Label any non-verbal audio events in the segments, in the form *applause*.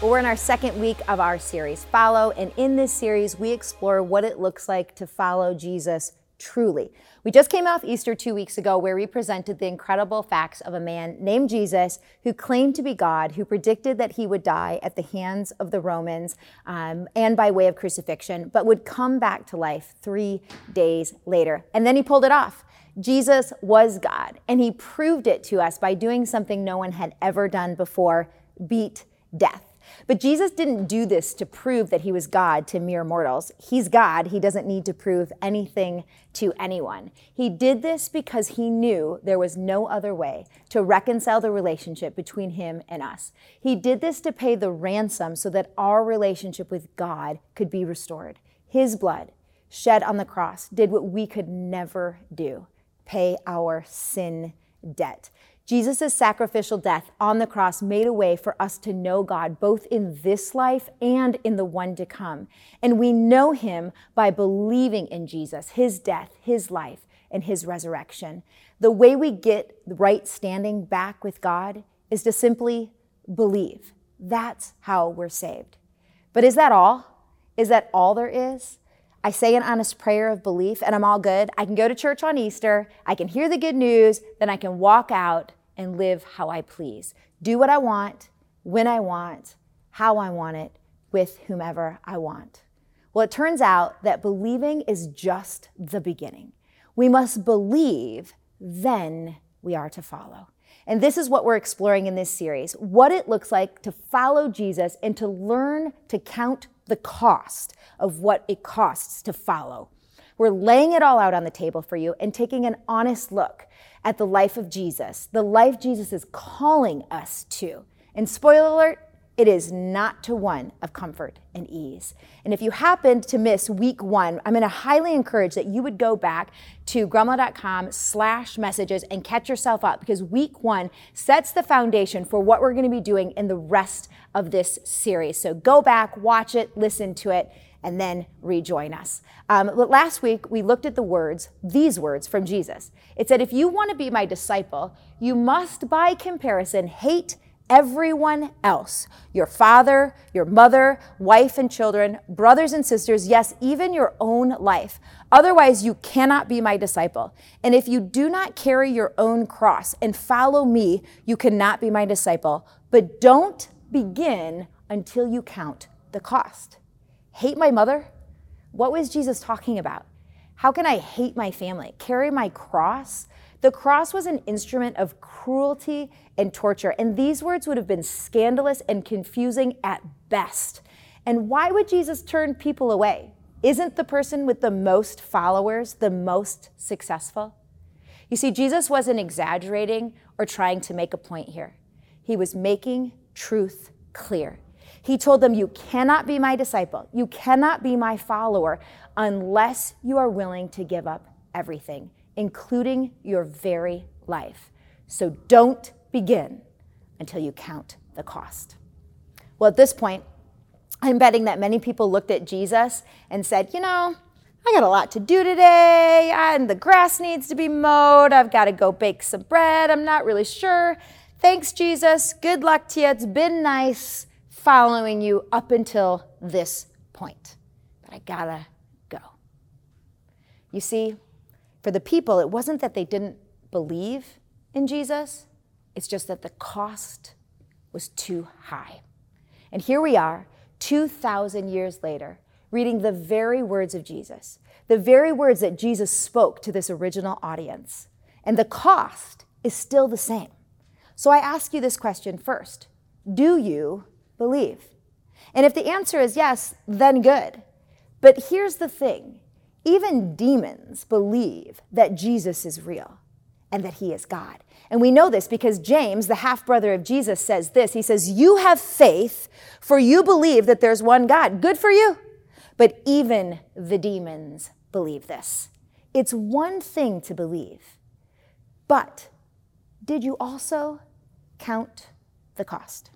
Well, we're in our second week of our series, Follow, and in this series, we explore what it looks like to follow Jesus truly. We just came off Easter two weeks ago, where we presented the incredible facts of a man named Jesus who claimed to be God, who predicted that he would die at the hands of the Romans um, and by way of crucifixion, but would come back to life three days later. And then he pulled it off. Jesus was God, and he proved it to us by doing something no one had ever done before beat death. But Jesus didn't do this to prove that he was God to mere mortals. He's God. He doesn't need to prove anything to anyone. He did this because he knew there was no other way to reconcile the relationship between him and us. He did this to pay the ransom so that our relationship with God could be restored. His blood shed on the cross did what we could never do pay our sin debt. Jesus' sacrificial death on the cross made a way for us to know God both in this life and in the one to come. And we know him by believing in Jesus, his death, his life, and his resurrection. The way we get right standing back with God is to simply believe. That's how we're saved. But is that all? Is that all there is? I say an honest prayer of belief and I'm all good. I can go to church on Easter, I can hear the good news, then I can walk out and live how I please. Do what I want, when I want, how I want it, with whomever I want. Well, it turns out that believing is just the beginning. We must believe, then we are to follow. And this is what we're exploring in this series what it looks like to follow Jesus and to learn to count the cost of what it costs to follow. We're laying it all out on the table for you and taking an honest look at the life of Jesus, the life Jesus is calling us to. And spoiler alert, it is not to one of comfort and ease. And if you happened to miss week one, I'm going to highly encourage that you would go back to grumwalt.com slash messages and catch yourself up because week one sets the foundation for what we're going to be doing in the rest of this series. So go back, watch it, listen to it, and then rejoin us. Um, last week, we looked at the words, these words from Jesus. It said, If you want to be my disciple, you must, by comparison, hate everyone else your father, your mother, wife and children, brothers and sisters, yes, even your own life. Otherwise, you cannot be my disciple. And if you do not carry your own cross and follow me, you cannot be my disciple. But don't begin until you count the cost hate my mother? What was Jesus talking about? How can I hate my family? Carry my cross? The cross was an instrument of cruelty and torture, and these words would have been scandalous and confusing at best. And why would Jesus turn people away? Isn't the person with the most followers the most successful? You see, Jesus wasn't exaggerating or trying to make a point here. He was making truth clear. He told them, You cannot be my disciple, you cannot be my follower unless you are willing to give up everything, including your very life. So don't begin until you count the cost. Well, at this point, I'm betting that many people looked at Jesus and said, You know, I got a lot to do today, and the grass needs to be mowed. I've got to go bake some bread. I'm not really sure. Thanks, Jesus. Good luck to you. It's been nice following you up until this point. But I gotta go. You see, for the people, it wasn't that they didn't believe in Jesus, it's just that the cost was too high. And here we are, 2,000 years later, reading the very words of Jesus, the very words that Jesus spoke to this original audience. And the cost is still the same. So I ask you this question first Do you believe? And if the answer is yes, then good. But here's the thing even demons believe that Jesus is real and that he is God. And we know this because James, the half brother of Jesus, says this He says, You have faith, for you believe that there's one God. Good for you. But even the demons believe this. It's one thing to believe, but did you also count the cost?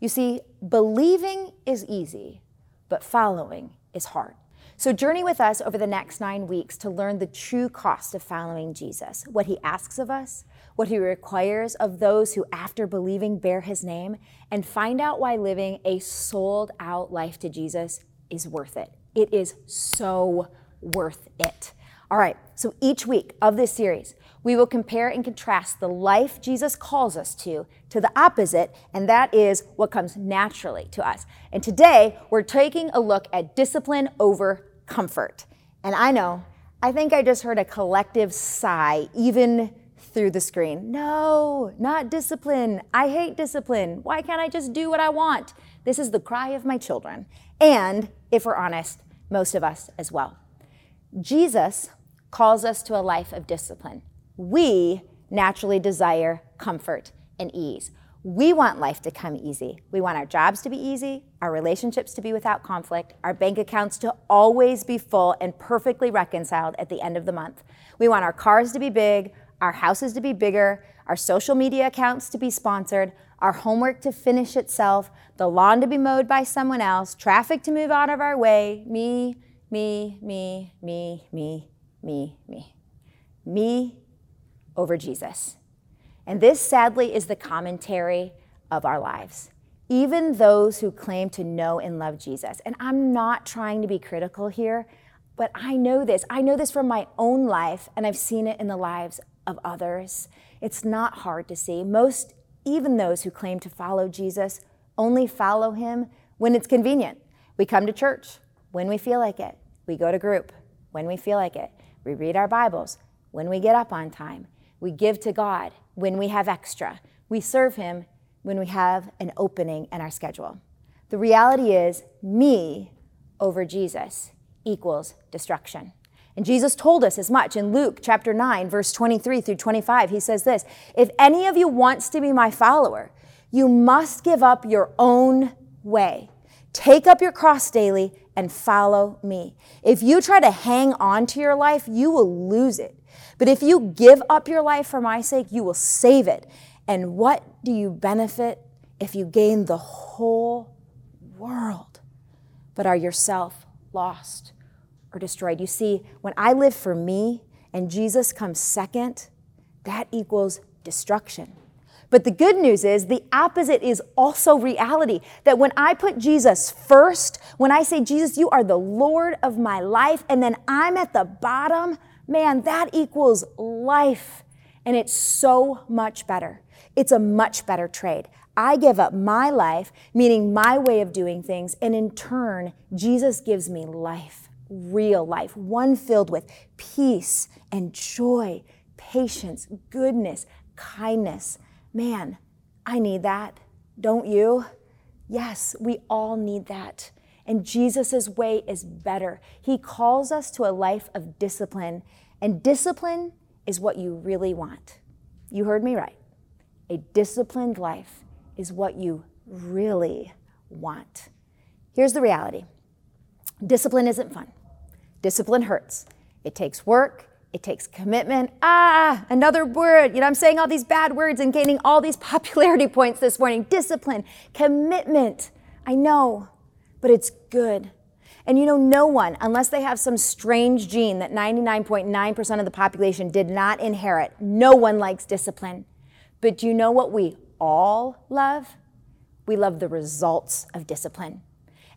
You see, believing is easy, but following is hard. So, journey with us over the next nine weeks to learn the true cost of following Jesus, what he asks of us, what he requires of those who, after believing, bear his name, and find out why living a sold out life to Jesus is worth it. It is so worth it. All right, so each week of this series, we will compare and contrast the life Jesus calls us to to the opposite, and that is what comes naturally to us. And today, we're taking a look at discipline over comfort. And I know, I think I just heard a collective sigh, even through the screen. No, not discipline. I hate discipline. Why can't I just do what I want? This is the cry of my children. And if we're honest, most of us as well. Jesus calls us to a life of discipline. We naturally desire comfort and ease. We want life to come easy. We want our jobs to be easy, our relationships to be without conflict, our bank accounts to always be full and perfectly reconciled at the end of the month. We want our cars to be big, our houses to be bigger, our social media accounts to be sponsored, our homework to finish itself, the lawn to be mowed by someone else, traffic to move out of our way. Me, me, me, me, me, me, me. Me over Jesus. And this, sadly, is the commentary of our lives. Even those who claim to know and love Jesus. And I'm not trying to be critical here, but I know this. I know this from my own life, and I've seen it in the lives of others. It's not hard to see. Most, even those who claim to follow Jesus, only follow him when it's convenient. We come to church when we feel like it. We go to group when we feel like it. We read our Bibles when we get up on time. We give to God when we have extra. We serve him when we have an opening in our schedule. The reality is, me over Jesus equals destruction. And Jesus told us as much in Luke chapter 9, verse 23 through 25. He says this If any of you wants to be my follower, you must give up your own way. Take up your cross daily and follow me. If you try to hang on to your life, you will lose it. But if you give up your life for my sake, you will save it. And what do you benefit if you gain the whole world, but are yourself lost? or destroyed. You see, when I live for me and Jesus comes second, that equals destruction. But the good news is the opposite is also reality. That when I put Jesus first, when I say, Jesus, you are the Lord of my life, and then I'm at the bottom, man, that equals life. And it's so much better. It's a much better trade. I give up my life, meaning my way of doing things, and in turn, Jesus gives me life real life, one filled with peace and joy, patience, goodness, kindness. Man, I need that. Don't you? Yes, we all need that. And Jesus' way is better. He calls us to a life of discipline, and discipline is what you really want. You heard me right. A disciplined life is what you really want. Here's the reality Discipline isn't fun. Discipline hurts. It takes work, it takes commitment. Ah, another word. You know, I'm saying all these bad words and gaining all these *laughs* popularity points this morning. Discipline, commitment. I know, but it's good. And you know, no one, unless they have some strange gene that 99.9% of the population did not inherit, no one likes discipline. But do you know what we all love? We love the results of discipline.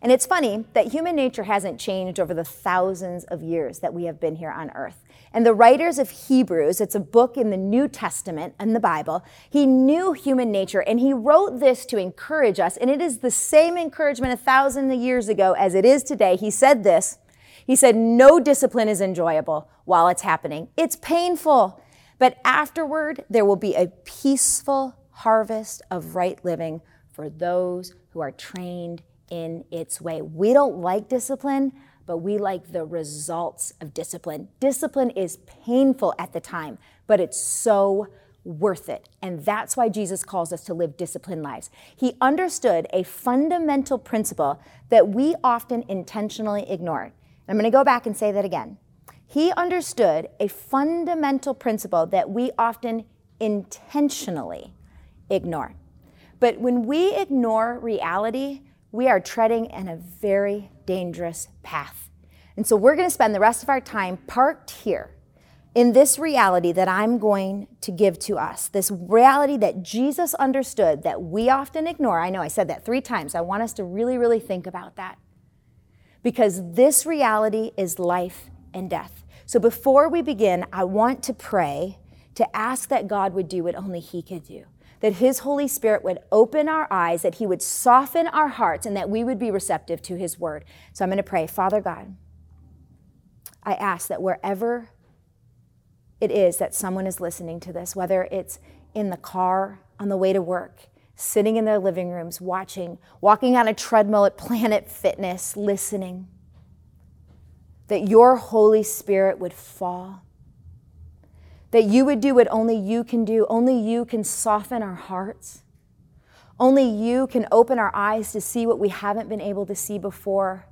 And it's funny that human nature hasn't changed over the thousands of years that we have been here on earth. And the writers of Hebrews, it's a book in the New Testament and the Bible, he knew human nature and he wrote this to encourage us. And it is the same encouragement a thousand years ago as it is today. He said this He said, No discipline is enjoyable while it's happening, it's painful. But afterward, there will be a peaceful harvest of right living for those who are trained in its way. We don't like discipline, but we like the results of discipline. Discipline is painful at the time, but it's so worth it. And that's why Jesus calls us to live disciplined lives. He understood a fundamental principle that we often intentionally ignore. I'm going to go back and say that again. He understood a fundamental principle that we often intentionally ignore. But when we ignore reality, we are treading in a very dangerous path. And so we're going to spend the rest of our time parked here in this reality that I'm going to give to us, this reality that Jesus understood that we often ignore. I know I said that three times. I want us to really, really think about that. Because this reality is life and death. So before we begin, I want to pray to ask that God would do what only He could do. That His Holy Spirit would open our eyes, that He would soften our hearts, and that we would be receptive to His word. So I'm going to pray, Father God, I ask that wherever it is that someone is listening to this, whether it's in the car on the way to work, sitting in their living rooms, watching, walking on a treadmill at Planet Fitness, listening, that your Holy Spirit would fall, that you would do what only you can do, only you can soften our hearts. Only you can open our eyes to see what we haven't been able to see before.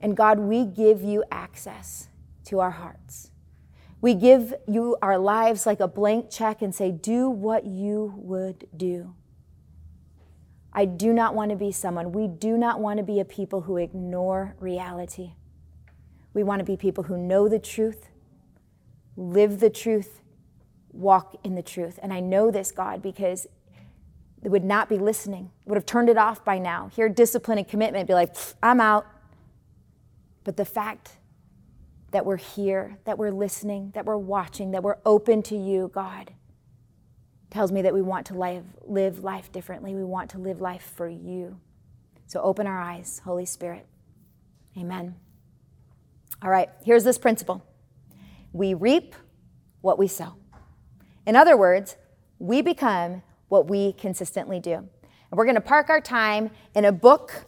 And God, we give you access to our hearts. We give you our lives like a blank check and say, Do what you would do. I do not want to be someone, we do not want to be a people who ignore reality. We want to be people who know the truth, live the truth, walk in the truth. And I know this, God, because they would not be listening, would have turned it off by now. Hear discipline and commitment, be like, I'm out. But the fact that we're here, that we're listening, that we're watching, that we're open to you, God. Tells me that we want to live, live life differently. We want to live life for you. So open our eyes, Holy Spirit. Amen. All right, here's this principle we reap what we sow. In other words, we become what we consistently do. And we're going to park our time in a book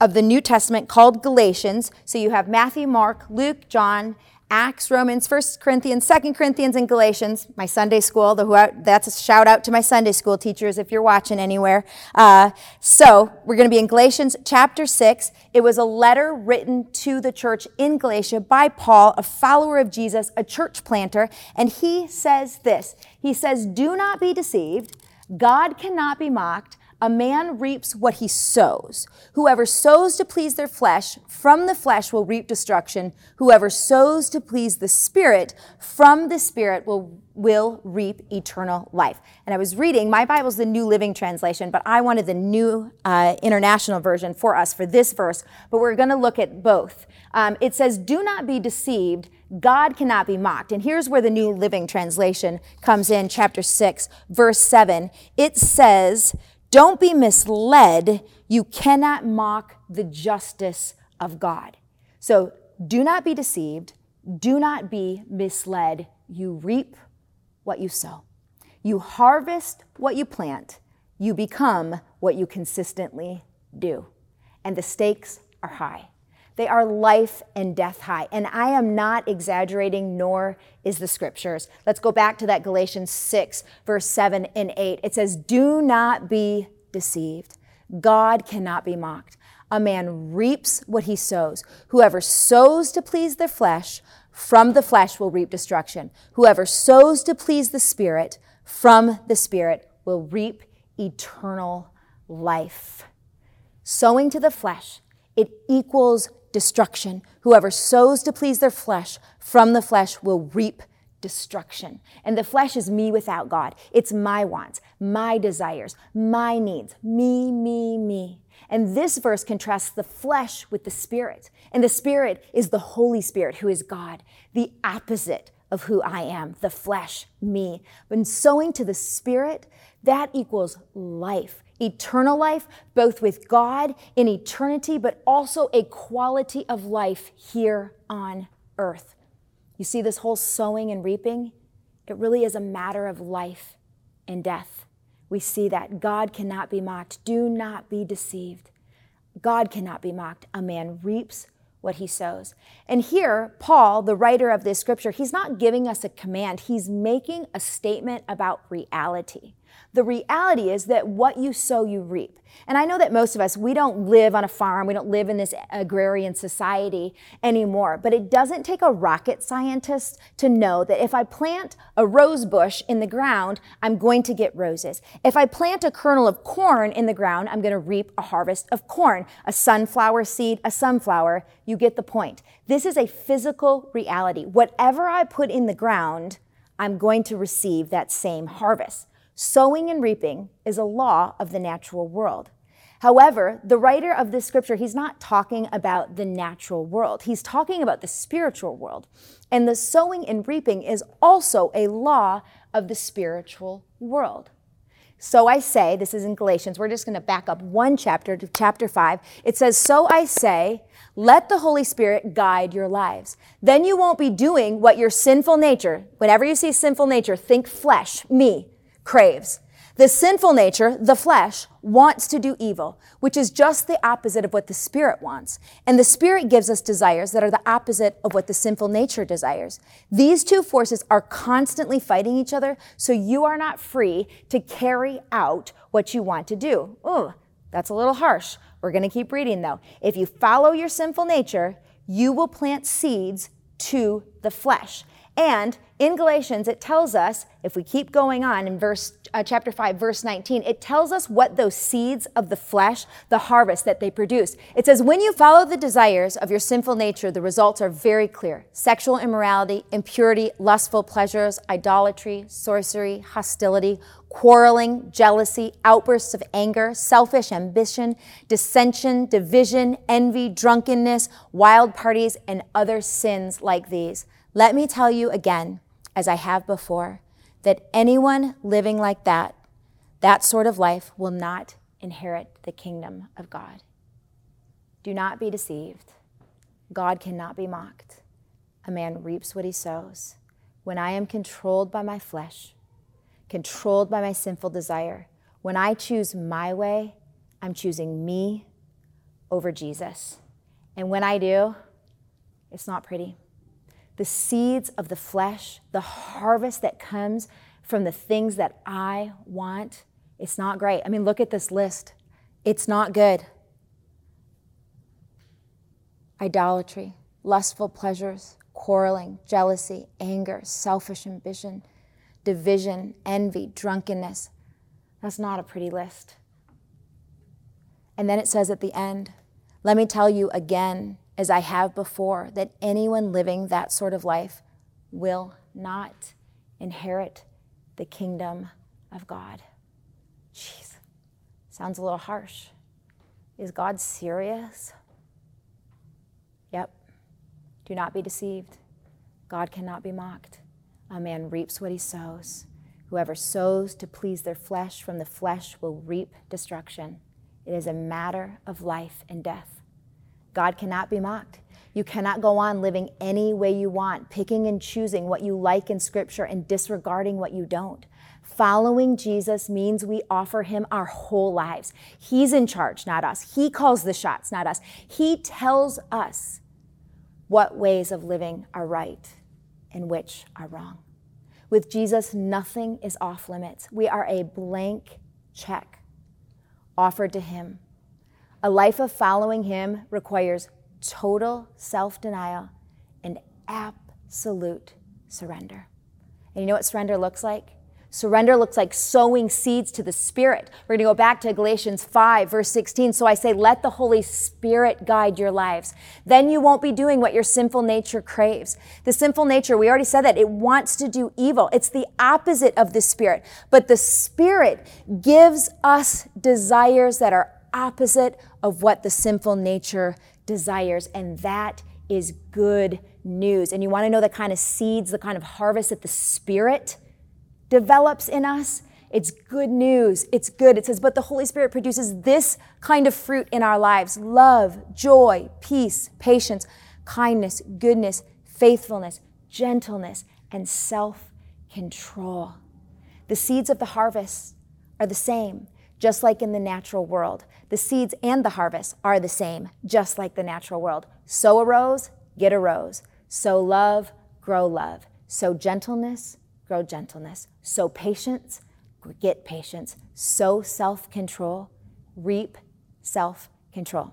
of the New Testament called Galatians. So you have Matthew, Mark, Luke, John, Acts, Romans, 1 Corinthians, 2 Corinthians, and Galatians. My Sunday school, the, that's a shout out to my Sunday school teachers if you're watching anywhere. Uh, so we're going to be in Galatians chapter 6. It was a letter written to the church in Galatia by Paul, a follower of Jesus, a church planter. And he says this He says, Do not be deceived. God cannot be mocked. A man reaps what he sows. Whoever sows to please their flesh, from the flesh will reap destruction. Whoever sows to please the Spirit, from the Spirit will, will reap eternal life. And I was reading, my Bible's the New Living Translation, but I wanted the New uh, International Version for us for this verse, but we're going to look at both. Um, it says, Do not be deceived. God cannot be mocked. And here's where the New Living Translation comes in, chapter 6, verse 7. It says, don't be misled. You cannot mock the justice of God. So do not be deceived. Do not be misled. You reap what you sow. You harvest what you plant. You become what you consistently do. And the stakes are high. They are life and death high. And I am not exaggerating, nor is the scriptures. Let's go back to that Galatians 6, verse 7 and 8. It says, Do not be deceived. God cannot be mocked. A man reaps what he sows. Whoever sows to please the flesh, from the flesh will reap destruction. Whoever sows to please the Spirit, from the Spirit will reap eternal life. Sowing to the flesh, it equals destruction. Whoever sows to please their flesh from the flesh will reap destruction. And the flesh is me without God. It's my wants, my desires, my needs, me, me, me. And this verse contrasts the flesh with the spirit. And the spirit is the Holy Spirit, who is God, the opposite of who I am, the flesh, me. When sowing to the spirit, that equals life eternal life, both with God in eternity, but also a quality of life here on earth. You see, this whole sowing and reaping, it really is a matter of life and death. We see that God cannot be mocked. Do not be deceived. God cannot be mocked. A man reaps what he sows. And here, Paul, the writer of this scripture, he's not giving us a command, he's making a statement about reality. The reality is that what you sow, you reap. And I know that most of us, we don't live on a farm, we don't live in this agrarian society anymore, but it doesn't take a rocket scientist to know that if I plant a rose bush in the ground, I'm going to get roses. If I plant a kernel of corn in the ground, I'm going to reap a harvest of corn. A sunflower seed, a sunflower, you get the point. This is a physical reality. Whatever I put in the ground, I'm going to receive that same harvest. Sowing and reaping is a law of the natural world. However, the writer of this scripture, he's not talking about the natural world. He's talking about the spiritual world. And the sowing and reaping is also a law of the spiritual world. So I say, this is in Galatians, we're just going to back up one chapter to chapter 5. It says, So I say, let the Holy Spirit guide your lives. Then you won't be doing what your sinful nature, whenever you see sinful nature, think flesh, me, craves. The sinful nature, the flesh, wants to do evil, which is just the opposite of what the Spirit wants. And the Spirit gives us desires that are the opposite of what the sinful nature desires. These two forces are constantly fighting each other, so you are not free to carry out what you want to do. Ooh, that's a little harsh. We're going to keep reading though. If you follow your sinful nature, you will plant seeds to the flesh. And in Galatians, it tells us, if we keep going on in verse, uh, chapter 5, verse 19, it tells us what those seeds of the flesh, the harvest that they produce. It says, when you follow the desires of your sinful nature, the results are very clear sexual immorality, impurity, lustful pleasures, idolatry, sorcery, hostility, quarreling, jealousy, outbursts of anger, selfish ambition, dissension, division, envy, drunkenness, wild parties, and other sins like these. Let me tell you again, as I have before, that anyone living like that, that sort of life, will not inherit the kingdom of God. Do not be deceived. God cannot be mocked. A man reaps what he sows. When I am controlled by my flesh, controlled by my sinful desire, when I choose my way, I'm choosing me over Jesus. And when I do, it's not pretty the seeds of the flesh, the harvest that comes from the things that I want, it's not great. I mean, look at this list. It's not good. Idolatry, lustful pleasures, quarreling, jealousy, anger, selfish ambition, division, envy, drunkenness. That's not a pretty list. And then it says at the end, let me tell you again as I have before, that anyone living that sort of life will not inherit the kingdom of God. Jeez, sounds a little harsh. Is God serious? Yep. Do not be deceived. God cannot be mocked. A man reaps what he sows. Whoever sows to please their flesh from the flesh will reap destruction. It is a matter of life and death. God cannot be mocked. You cannot go on living any way you want, picking and choosing what you like in Scripture and disregarding what you don't. Following Jesus means we offer him our whole lives. He's in charge, not us. He calls the shots, not us. He tells us what ways of living are right and which are wrong. With Jesus, nothing is off limits. We are a blank check offered to him a life of following Him requires total self denial and absolute surrender. And you know what surrender looks like? Surrender looks like sowing seeds to the Spirit. We're going to go back to Galatians 5, verse 16. So I say, let the Holy Spirit guide your lives. Then you won't be doing what your sinful nature craves. The sinful nature, we already said that, it wants to do evil. It's the opposite of the Spirit. But the Spirit gives us desires that are opposite of what the sinful nature desires. And that is good news. And you want to know the kind of seeds, the kind of harvest that the Spirit develops in us? It's good news. It's good. It says, but the Holy Spirit produces this kind of fruit in our lives love, joy, peace, patience, kindness, goodness, faithfulness, gentleness, and self control. The seeds of the harvest are the same just like in the natural world. The seeds and the harvest are the same, just like the natural world. Sow a rose, get a rose. Sow love, grow love. Sow gentleness, grow gentleness. Sow patience, get patience. Sow self control, reap self control.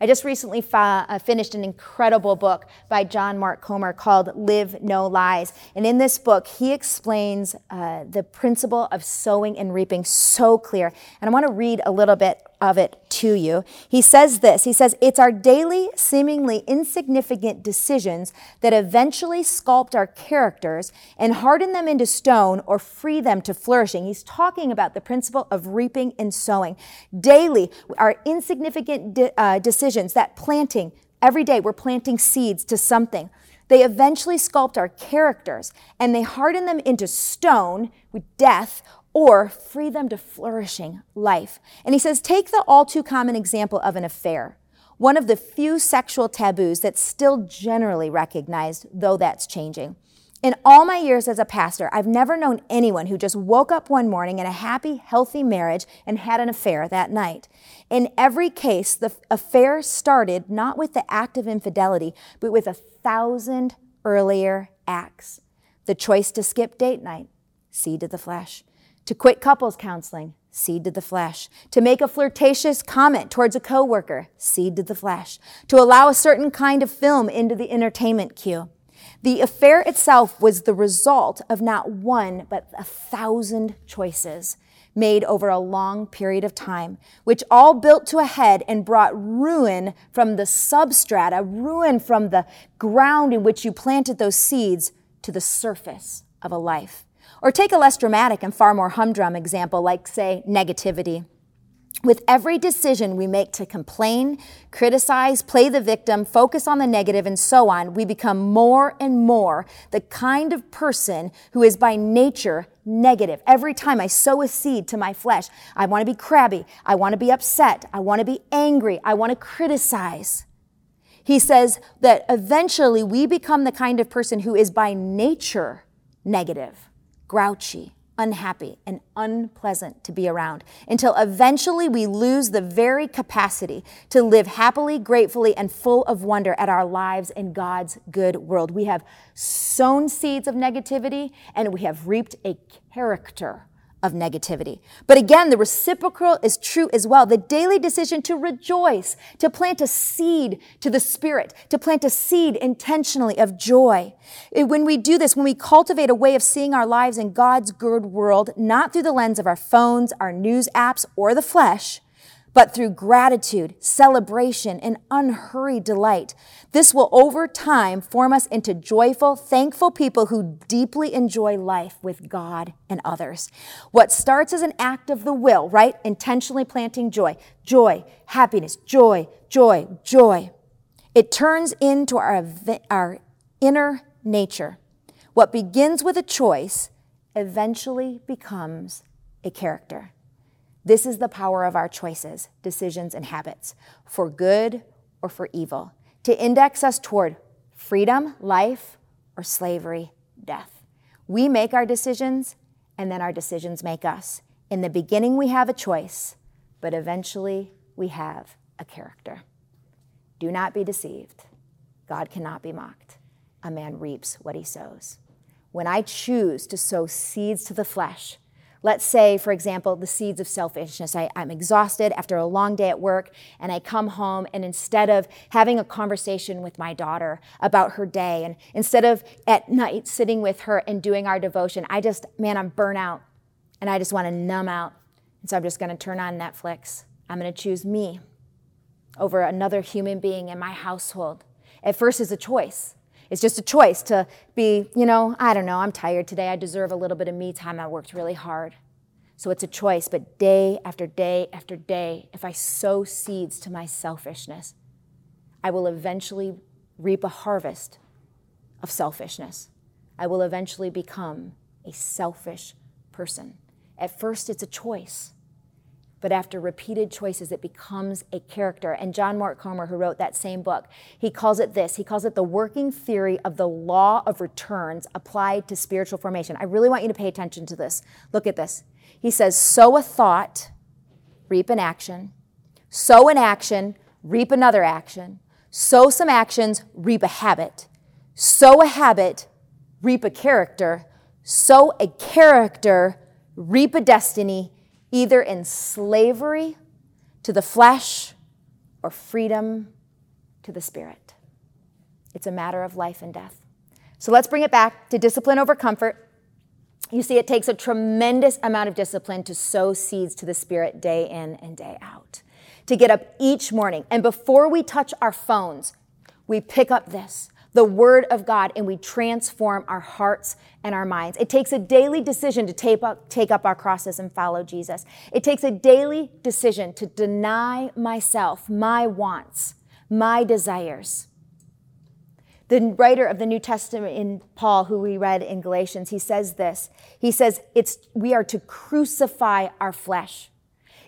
I just recently fa- uh, finished an incredible book by John Mark Comer called Live No Lies. And in this book, he explains uh, the principle of sowing and reaping so clear. And I want to read a little bit of it to you. He says this He says, It's our daily, seemingly insignificant decisions that eventually sculpt our characters and harden them into stone or free them to flourishing. He's talking about the principle of reaping and sowing. Daily, our insignificant de- uh, decisions, that planting, every day we're planting seeds to something. They eventually sculpt our characters and they harden them into stone with death or free them to flourishing life. And he says, take the all too common example of an affair, one of the few sexual taboos that's still generally recognized, though that's changing. In all my years as a pastor, I've never known anyone who just woke up one morning in a happy, healthy marriage and had an affair that night. In every case, the affair started not with the act of infidelity, but with a thousand earlier acts. The choice to skip date night, seed to the flesh to quit couples counseling, seed to the flesh, to make a flirtatious comment towards a coworker, seed to the flesh, to allow a certain kind of film into the entertainment queue. The affair itself was the result of not one, but a thousand choices made over a long period of time, which all built to a head and brought ruin from the substrata, ruin from the ground in which you planted those seeds to the surface of a life. Or take a less dramatic and far more humdrum example, like, say, negativity. With every decision we make to complain, criticize, play the victim, focus on the negative, and so on, we become more and more the kind of person who is by nature negative. Every time I sow a seed to my flesh, I want to be crabby, I want to be upset, I want to be angry, I want to criticize. He says that eventually we become the kind of person who is by nature negative grouchy, unhappy, and unpleasant to be around until eventually we lose the very capacity to live happily, gratefully, and full of wonder at our lives in God's good world. We have sown seeds of negativity and we have reaped a character of negativity. But again, the reciprocal is true as well. The daily decision to rejoice, to plant a seed to the Spirit, to plant a seed intentionally of joy. When we do this, when we cultivate a way of seeing our lives in God's good world, not through the lens of our phones, our news apps, or the flesh, but through gratitude, celebration, and unhurried delight. This will over time form us into joyful, thankful people who deeply enjoy life with God and others. What starts as an act of the will, right? Intentionally planting joy, joy, happiness, joy, joy, joy. It turns into our, our inner nature. What begins with a choice eventually becomes a character. This is the power of our choices, decisions, and habits, for good or for evil, to index us toward freedom, life, or slavery, death. We make our decisions, and then our decisions make us. In the beginning, we have a choice, but eventually, we have a character. Do not be deceived. God cannot be mocked. A man reaps what he sows. When I choose to sow seeds to the flesh, Let's say, for example, the seeds of selfishness. I, am exhausted after a long day at work, and I come home, and instead of having a conversation with my daughter about her day, and instead of at night sitting with her and doing our devotion, I just, man, I'm burnt out, and I just want to numb out. And so I'm just going to turn on Netflix. I'm going to choose me over another human being in my household. At first, it's a choice. It's just a choice to be, you know, I don't know, I'm tired today. I deserve a little bit of me time. I worked really hard. So it's a choice. But day after day after day, if I sow seeds to my selfishness, I will eventually reap a harvest of selfishness. I will eventually become a selfish person. At first, it's a choice but after repeated choices, it becomes a character. And John Mark Comer, who wrote that same book, he calls it this. He calls it the working theory of the law of returns applied to spiritual formation. I really want you to pay attention to this. Look at this. He says, sow a thought, reap an action. Sow an action, reap another action. Sow some actions, reap a habit. Sow a habit, reap a character. Sow a character, reap a destiny either in slavery to the flesh or freedom to the spirit. It's a matter of life and death. So let's bring it back to discipline over comfort. You see, it takes a tremendous amount of discipline to sow seeds to the Spirit day in and day out. To get up each morning, and before we touch our phones, we pick up this, the Word of God, and we transform our hearts and our minds. It takes a daily decision to take up, take up our crosses and follow Jesus. It takes a daily decision to deny myself, my wants, my desires the writer of the New Testament in Paul, who we read in Galatians, he says this. He says, it's, we are to crucify our flesh.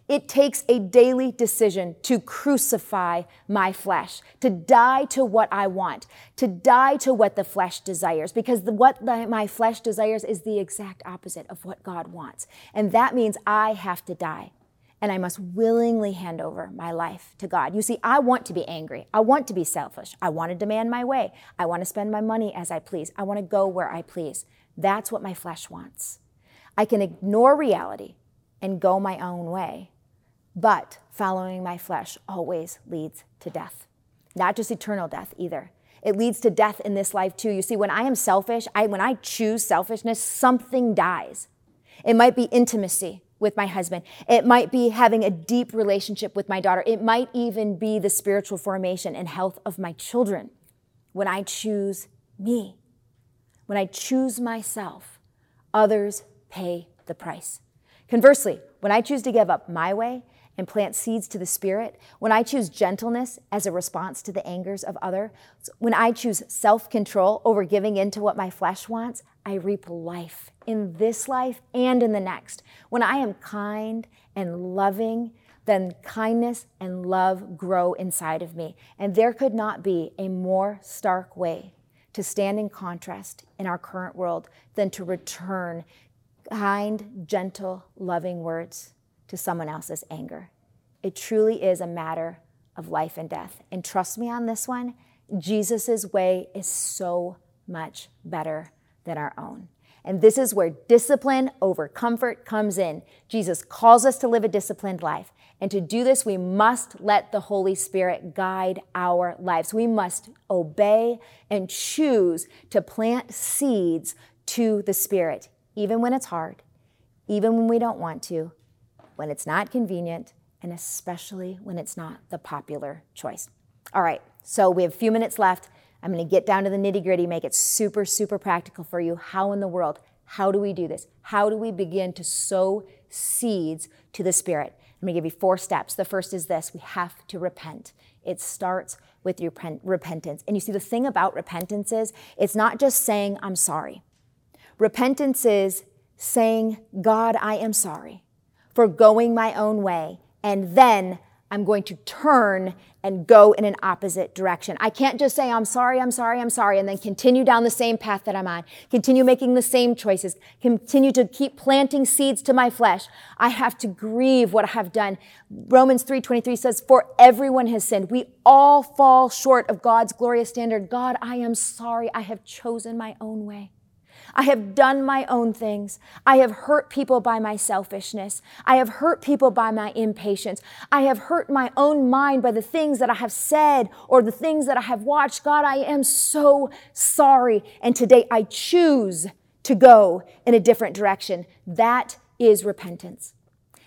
It takes a daily decision to crucify my flesh, to die to what I want, to die to what the flesh desires, because the, what the, my flesh desires is the exact opposite of what God wants. And that means I have to die and I must willingly hand over my life to God. You see, I want to be angry. I want to be selfish. I want to demand my way. I want to spend my money as I please. I want to go where I please. That's what my flesh wants. I can ignore reality and go my own way, but following my flesh always leads to death. Not just eternal death either. It leads to death in this life too. You see, when I am selfish, I, when I choose selfishness, something dies. It might be intimacy with my husband. It might be having a deep relationship with my daughter. It might even be the spiritual formation and health of my children when I choose me. When I choose myself, others pay the price. Conversely, when I choose to give up my way and plant seeds to the spirit, when I choose gentleness as a response to the angers of others, when I choose self-control over giving in to what my flesh wants, I reap life in this life and in the next. When I am kind and loving, then kindness and love grow inside of me. And there could not be a more stark way to stand in contrast in our current world than to return kind, gentle, loving words to someone else's anger. It truly is a matter of life and death. And trust me on this one, Jesus' way is so much better than our own. And this is where discipline over comfort comes in. Jesus calls us to live a disciplined life. And to do this, we must let the Holy Spirit guide our lives. We must obey and choose to plant seeds to the Spirit, even when it's hard, even when we don't want to, when it's not convenient, and especially when it's not the popular choice. All right, so we have a few minutes left. I'm going to get down to the nitty gritty, make it super, super practical for you. How in the world? How do we do this? How do we begin to sow seeds to the Spirit? Let me give you four steps. The first is this we have to repent. It starts with your repentance. And you see, the thing about repentance is it's not just saying, I'm sorry. Repentance is saying, God, I am sorry for going my own way. And then I'm going to turn and go in an opposite direction. I can't just say, I'm sorry, I'm sorry, I'm sorry, and then continue down the same path that I'm on, continue making the same choices, continue to keep planting seeds to my flesh. I have to grieve what I have done. Romans 3.23 says, for everyone has sinned. We all fall short of God's glorious standard. God, I am sorry. I have chosen my own way. I have done my own things. I have hurt people by my selfishness. I have hurt people by my impatience. I have hurt my own mind by the things that I have said or the things that I have watched. God, I am so sorry. And today I choose to go in a different direction. That is repentance.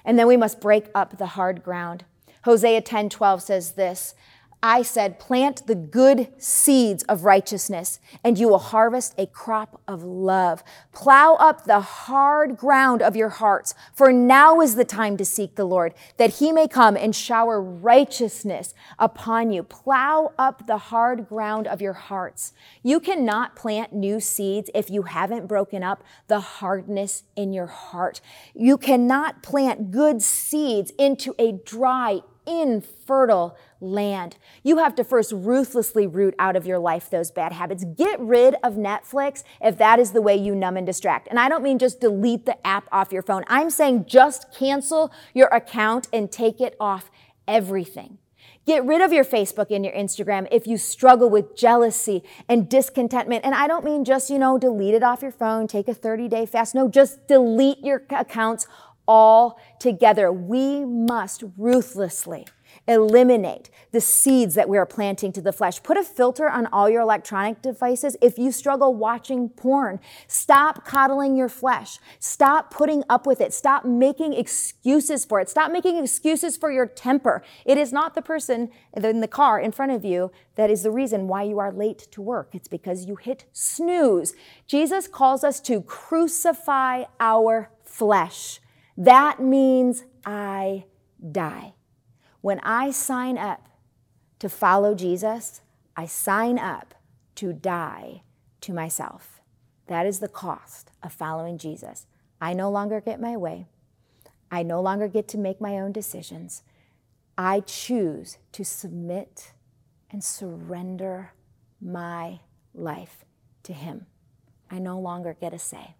And then we must break up the hard ground. Hosea 10 12 says this I said, plant the good seeds of righteousness, and you will harvest a crop of love. Plow up the hard ground of your hearts, for now is the time to seek the Lord, that he may come and shower righteousness upon you. Plow up the hard ground of your hearts. You cannot plant new seeds if you haven't broken up the hardness in your heart. You cannot plant good seeds into a dry, infertile land. You have to first ruthlessly root out of your life those bad habits. Get rid of Netflix if that is the way you numb and distract. And I don't mean just delete the app off your phone. I'm saying just cancel your account and take it off everything. Get rid of your Facebook and your Instagram if you struggle with jealousy and discontentment. And I don't mean just, you know, delete it off your phone, take a 30 day fast. No, just delete your accounts all together. We must ruthlessly Eliminate the seeds that we are planting to the flesh. Put a filter on all your electronic devices. If you struggle watching porn, stop coddling your flesh. Stop putting up with it. Stop making excuses for it. Stop making excuses for your temper. It is not the person in the car in front of you that is the reason why you are late to work. It's because you hit snooze. Jesus calls us to crucify our flesh. That means I die. When I sign up to follow Jesus, I sign up to die to myself. That is the cost of following Jesus. I no longer get my way. I no longer get to make my own decisions. I choose to submit and surrender my life to Him. I no longer get a say.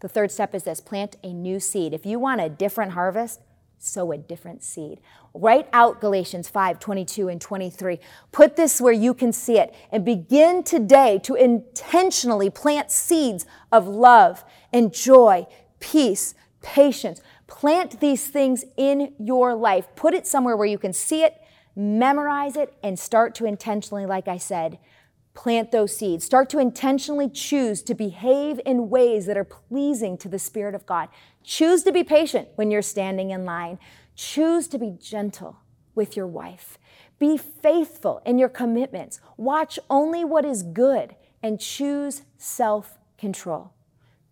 The third step is this plant a new seed. If you want a different harvest, sow a different seed. Write out Galatians 5 22 and 23. Put this where you can see it and begin today to intentionally plant seeds of love and joy, peace, patience. Plant these things in your life. Put it somewhere where you can see it, memorize it, and start to intentionally, like I said, plant those seeds. Start to intentionally choose to behave in ways that are pleasing to the Spirit of God. Choose to be patient when you're standing in line. Choose to be gentle with your wife. Be faithful in your commitments. Watch only what is good and choose self control.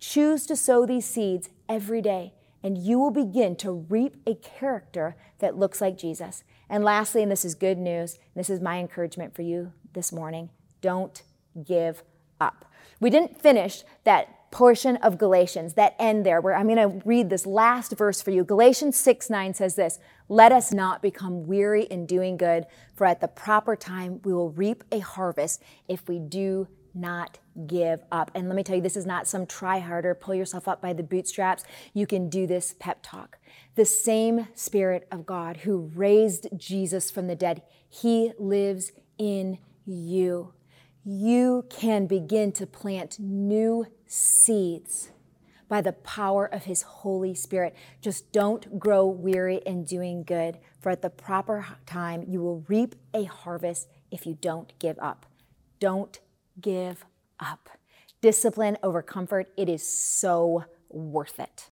Choose to sow these seeds every day, and you will begin to reap a character that looks like Jesus. And lastly, and this is good news, this is my encouragement for you this morning don't give up. We didn't finish that portion of Galatians, that end there, where I'm going to read this last verse for you. Galatians 6 9 says this Let us not become weary in doing good, for at the proper time we will reap a harvest if we do not give up. And let me tell you, this is not some try harder, pull yourself up by the bootstraps. You can do this pep talk. The same Spirit of God who raised Jesus from the dead, He lives in you you can begin to plant new seeds by the power of His Holy Spirit. Just don't grow weary in doing good, for at the proper time you will reap a harvest if you don't give up. Don't give up. Discipline over comfort, it is so worth it.